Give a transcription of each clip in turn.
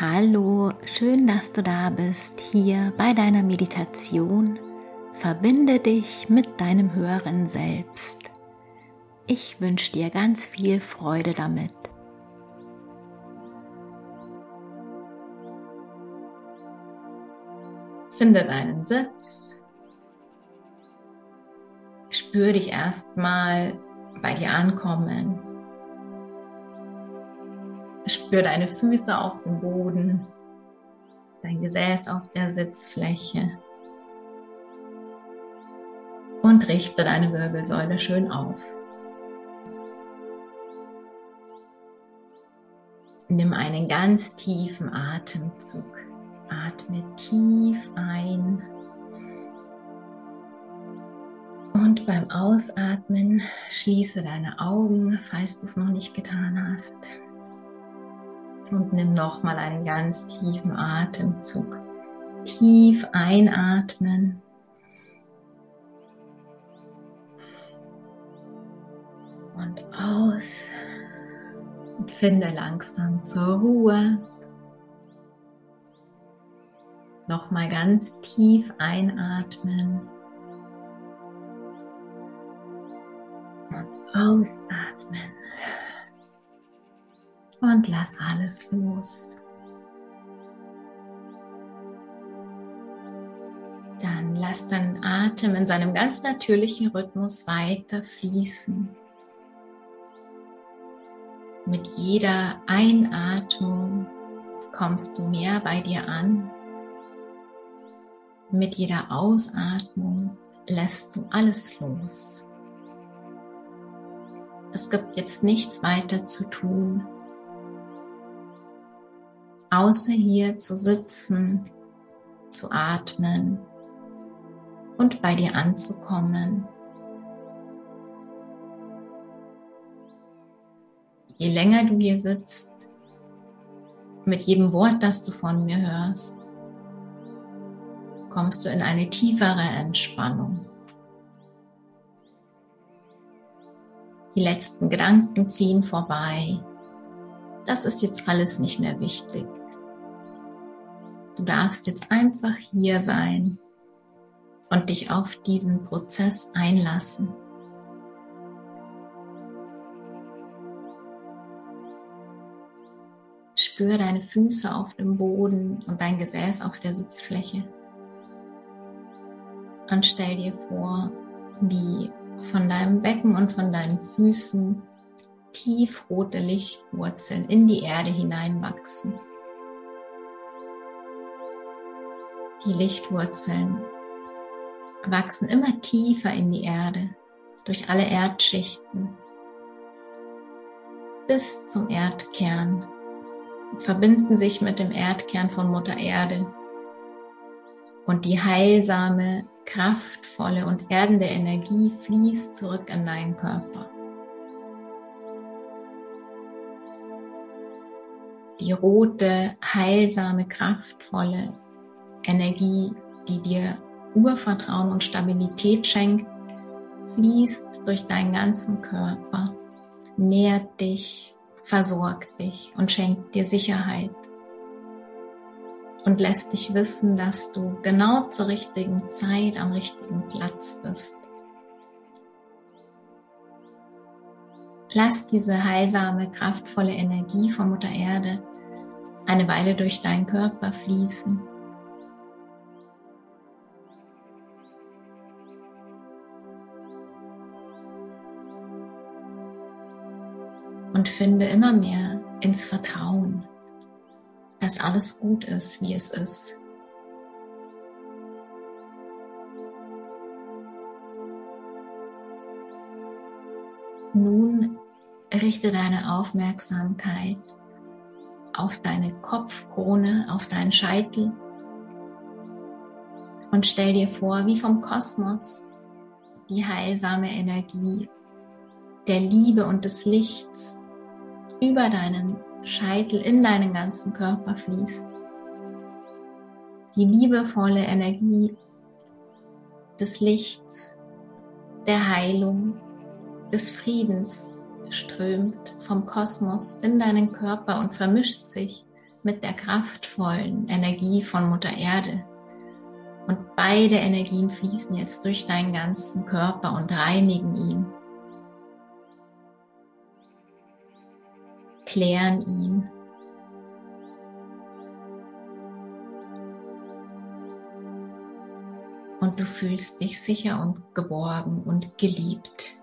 Hallo, schön, dass du da bist hier bei deiner Meditation. Verbinde dich mit deinem höheren Selbst. Ich wünsche dir ganz viel Freude damit. Finde deinen Sitz. Spür dich erstmal bei dir ankommen. Spür deine Füße auf dem Boden, dein Gesäß auf der Sitzfläche und richte deine Wirbelsäule schön auf. Nimm einen ganz tiefen Atemzug. Atme tief ein. Und beim Ausatmen schließe deine Augen, falls du es noch nicht getan hast. Und nimm nochmal einen ganz tiefen Atemzug. Tief einatmen. Und aus. Und finde langsam zur Ruhe. Nochmal ganz tief einatmen. Und ausatmen und lass alles los. Dann lass deinen Atem in seinem ganz natürlichen Rhythmus weiter fließen. Mit jeder Einatmung kommst du mehr bei dir an. Mit jeder Ausatmung lässt du alles los. Es gibt jetzt nichts weiter zu tun, außer hier zu sitzen, zu atmen und bei dir anzukommen. Je länger du hier sitzt, mit jedem Wort, das du von mir hörst, kommst du in eine tiefere Entspannung. Die letzten Gedanken ziehen vorbei. Das ist jetzt alles nicht mehr wichtig. Du darfst jetzt einfach hier sein und dich auf diesen Prozess einlassen. Spür deine Füße auf dem Boden und dein Gesäß auf der Sitzfläche. Und stell dir vor, wie von deinem Becken und von deinen Füßen tiefrote Lichtwurzeln in die Erde hineinwachsen. Die Lichtwurzeln wachsen immer tiefer in die Erde, durch alle Erdschichten, bis zum Erdkern, verbinden sich mit dem Erdkern von Mutter Erde und die heilsame, kraftvolle und erdende Energie fließt zurück in deinen Körper. Die rote, heilsame, kraftvolle Energie, die dir Urvertrauen und Stabilität schenkt, fließt durch deinen ganzen Körper, nährt dich, versorgt dich und schenkt dir Sicherheit und lässt dich wissen, dass du genau zur richtigen Zeit am richtigen Platz bist. Lass diese heilsame, kraftvolle Energie von Mutter Erde eine Weile durch deinen Körper fließen und finde immer mehr ins Vertrauen, dass alles gut ist, wie es ist. Nun richte deine Aufmerksamkeit auf deine Kopfkrone, auf deinen Scheitel und stell dir vor, wie vom Kosmos die heilsame Energie der Liebe und des Lichts über deinen Scheitel in deinen ganzen Körper fließt. Die liebevolle Energie des Lichts, der Heilung, des Friedens strömt vom Kosmos in deinen Körper und vermischt sich mit der kraftvollen Energie von Mutter Erde. Und beide Energien fließen jetzt durch deinen ganzen Körper und reinigen ihn. Klären ihn. Und du fühlst dich sicher und geborgen und geliebt.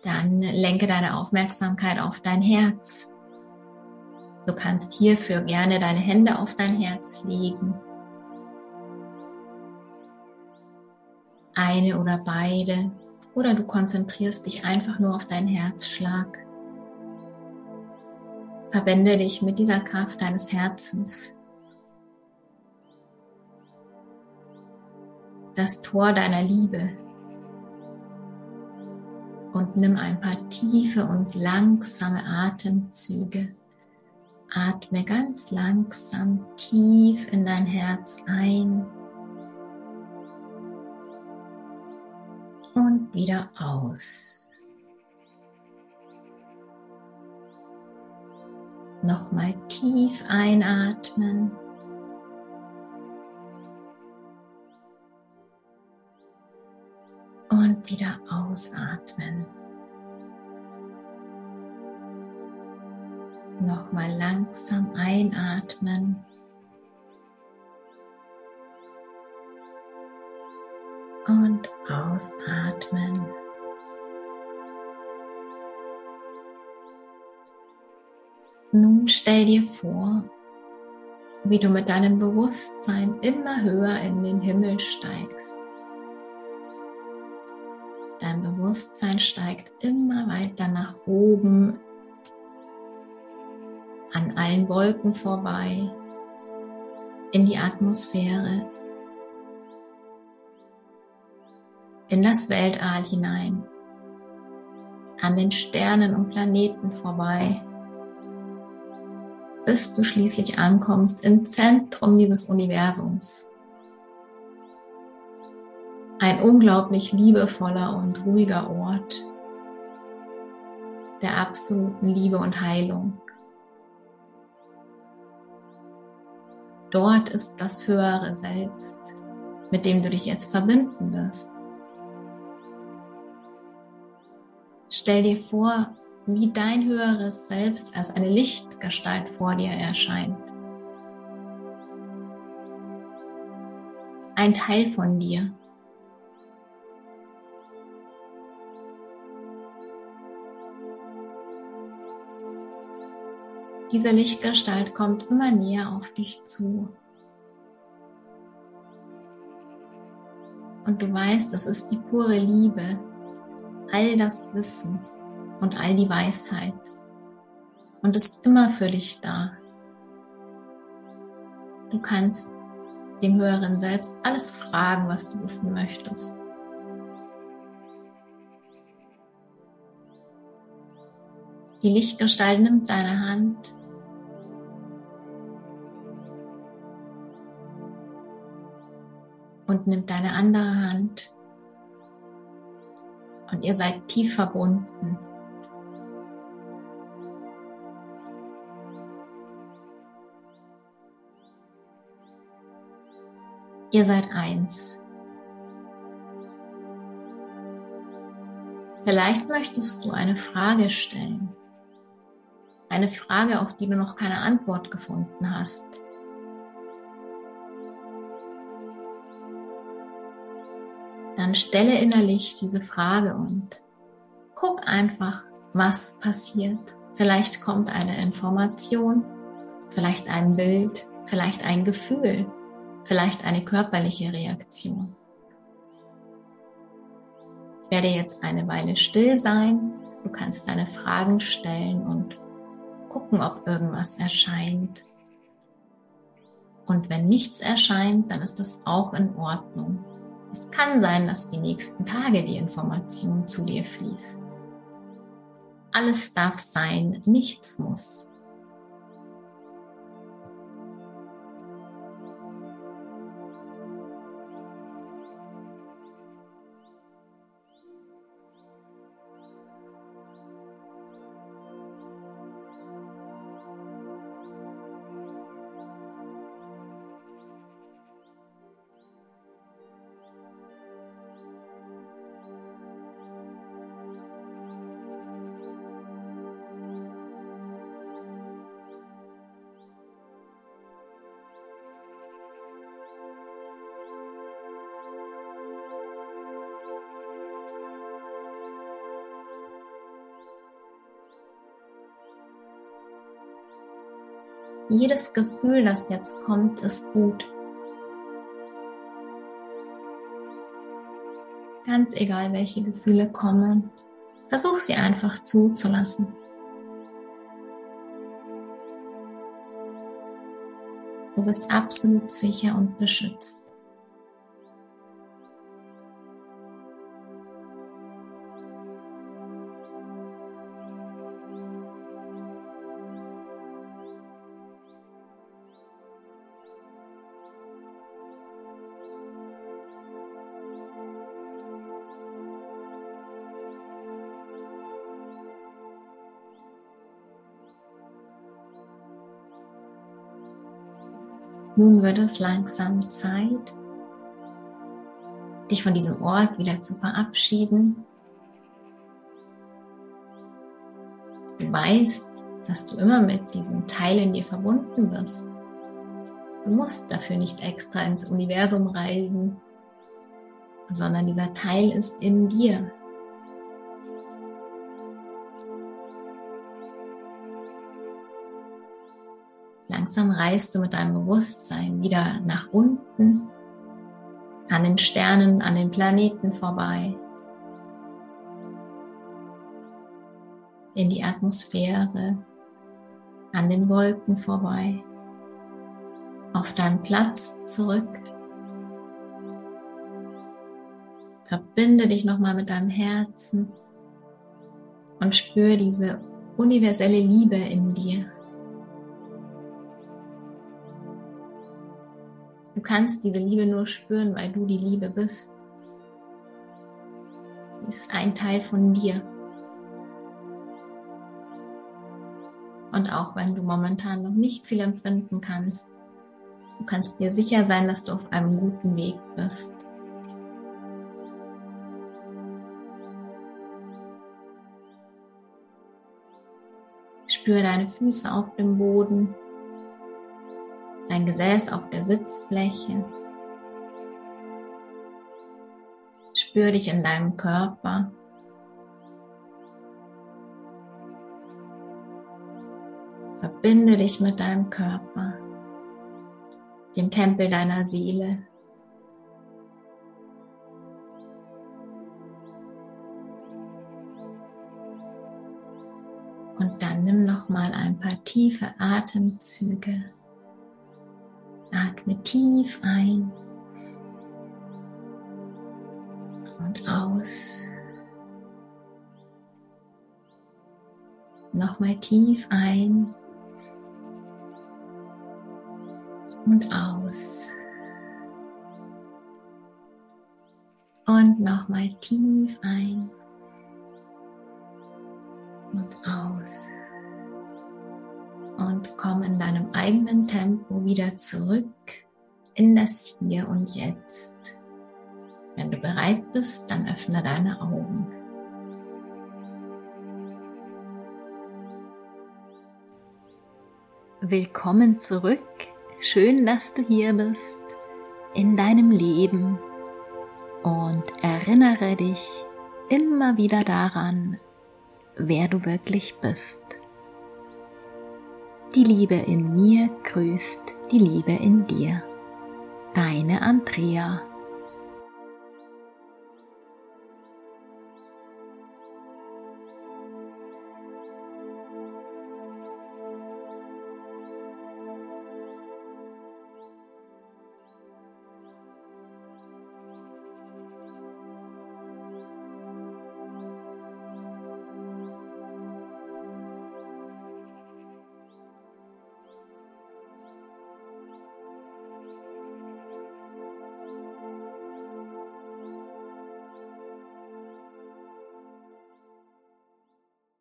Dann lenke deine Aufmerksamkeit auf dein Herz. Du kannst hierfür gerne deine Hände auf dein Herz legen. Eine oder beide. Oder du konzentrierst dich einfach nur auf deinen Herzschlag. Verbinde dich mit dieser Kraft deines Herzens. Das Tor deiner Liebe und nimm ein paar tiefe und langsame Atemzüge. Atme ganz langsam tief in dein Herz ein wieder aus. Nochmal tief einatmen. und wieder ausatmen. Nochmal langsam einatmen. Und ausatmen. Nun stell dir vor, wie du mit deinem Bewusstsein immer höher in den Himmel steigst. Dein Bewusstsein steigt immer weiter nach oben, an allen Wolken vorbei, in die Atmosphäre, in das Weltall hinein, an den Sternen und Planeten vorbei, bis du schließlich ankommst im Zentrum dieses Universums ein unglaublich liebevoller und ruhiger Ort der absoluten Liebe und Heilung. Dort ist das höhere Selbst, mit dem du dich jetzt verbinden wirst. Stell dir vor, wie dein höheres Selbst als eine Lichtgestalt vor dir erscheint. Ein Teil von dir, Diese Lichtgestalt kommt immer näher auf dich zu. Und du weißt, es ist die pure Liebe, all das Wissen und all die Weisheit und ist immer für dich da. Du kannst dem höheren Selbst alles fragen, was du wissen möchtest. Die Lichtgestalt nimmt deine Hand und nimmt deine andere Hand und ihr seid tief verbunden. Ihr seid eins. Vielleicht möchtest du eine Frage stellen. Eine Frage, auf die du noch keine Antwort gefunden hast. Dann stelle innerlich diese Frage und guck einfach, was passiert. Vielleicht kommt eine Information, vielleicht ein Bild, vielleicht ein Gefühl, vielleicht eine körperliche Reaktion. Ich werde jetzt eine Weile still sein. Du kannst deine Fragen stellen und gucken, ob irgendwas erscheint. Und wenn nichts erscheint, dann ist das auch in Ordnung. Es kann sein, dass die nächsten Tage die Information zu dir fließt. Alles darf sein, nichts muss. Jedes Gefühl, das jetzt kommt, ist gut. Ganz egal, welche Gefühle kommen, versuch sie einfach zuzulassen. Du bist absolut sicher und beschützt. Nun wird es langsam Zeit, dich von diesem Ort wieder zu verabschieden. Du weißt, dass du immer mit diesem Teil in dir verbunden bist. Du musst dafür nicht extra ins Universum reisen, sondern dieser Teil ist in dir. Langsam reist du mit deinem Bewusstsein wieder nach unten, an den Sternen, an den Planeten vorbei, in die Atmosphäre, an den Wolken vorbei, auf deinem Platz zurück. Verbinde dich nochmal mit deinem Herzen und spüre diese universelle Liebe in dir. Du kannst diese Liebe nur spüren, weil du die Liebe bist. Sie ist ein Teil von dir. Und auch wenn du momentan noch nicht viel empfinden kannst, du kannst dir sicher sein, dass du auf einem guten Weg bist. Spüre deine Füße auf dem Boden dein Gesäß auf der Sitzfläche. Spür dich in deinem Körper. Verbinde dich mit deinem Körper, dem Tempel deiner Seele. Und dann nimm noch mal ein paar tiefe Atemzüge. Atme tief ein und aus. Nochmal tief ein und aus. Und nochmal tief ein und aus und komm in deinem eigenen Tempo wieder zurück in das Hier und Jetzt. Wenn du bereit bist, dann öffne deine Augen. Willkommen zurück. Schön, dass du hier bist in deinem Leben und erinnere dich immer wieder daran, wer du wirklich bist. Die Liebe in mir grüßt die Liebe in dir. Deine Andrea.